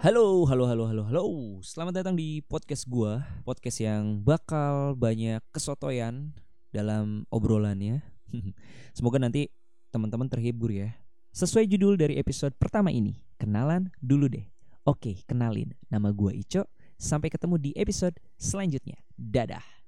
Halo, halo, halo, halo, halo. Selamat datang di podcast gua, podcast yang bakal banyak kesotoyan dalam obrolannya. Semoga nanti teman-teman terhibur ya. Sesuai judul dari episode pertama ini, kenalan dulu deh. Oke, kenalin. Nama gua Ico. Sampai ketemu di episode selanjutnya. Dadah.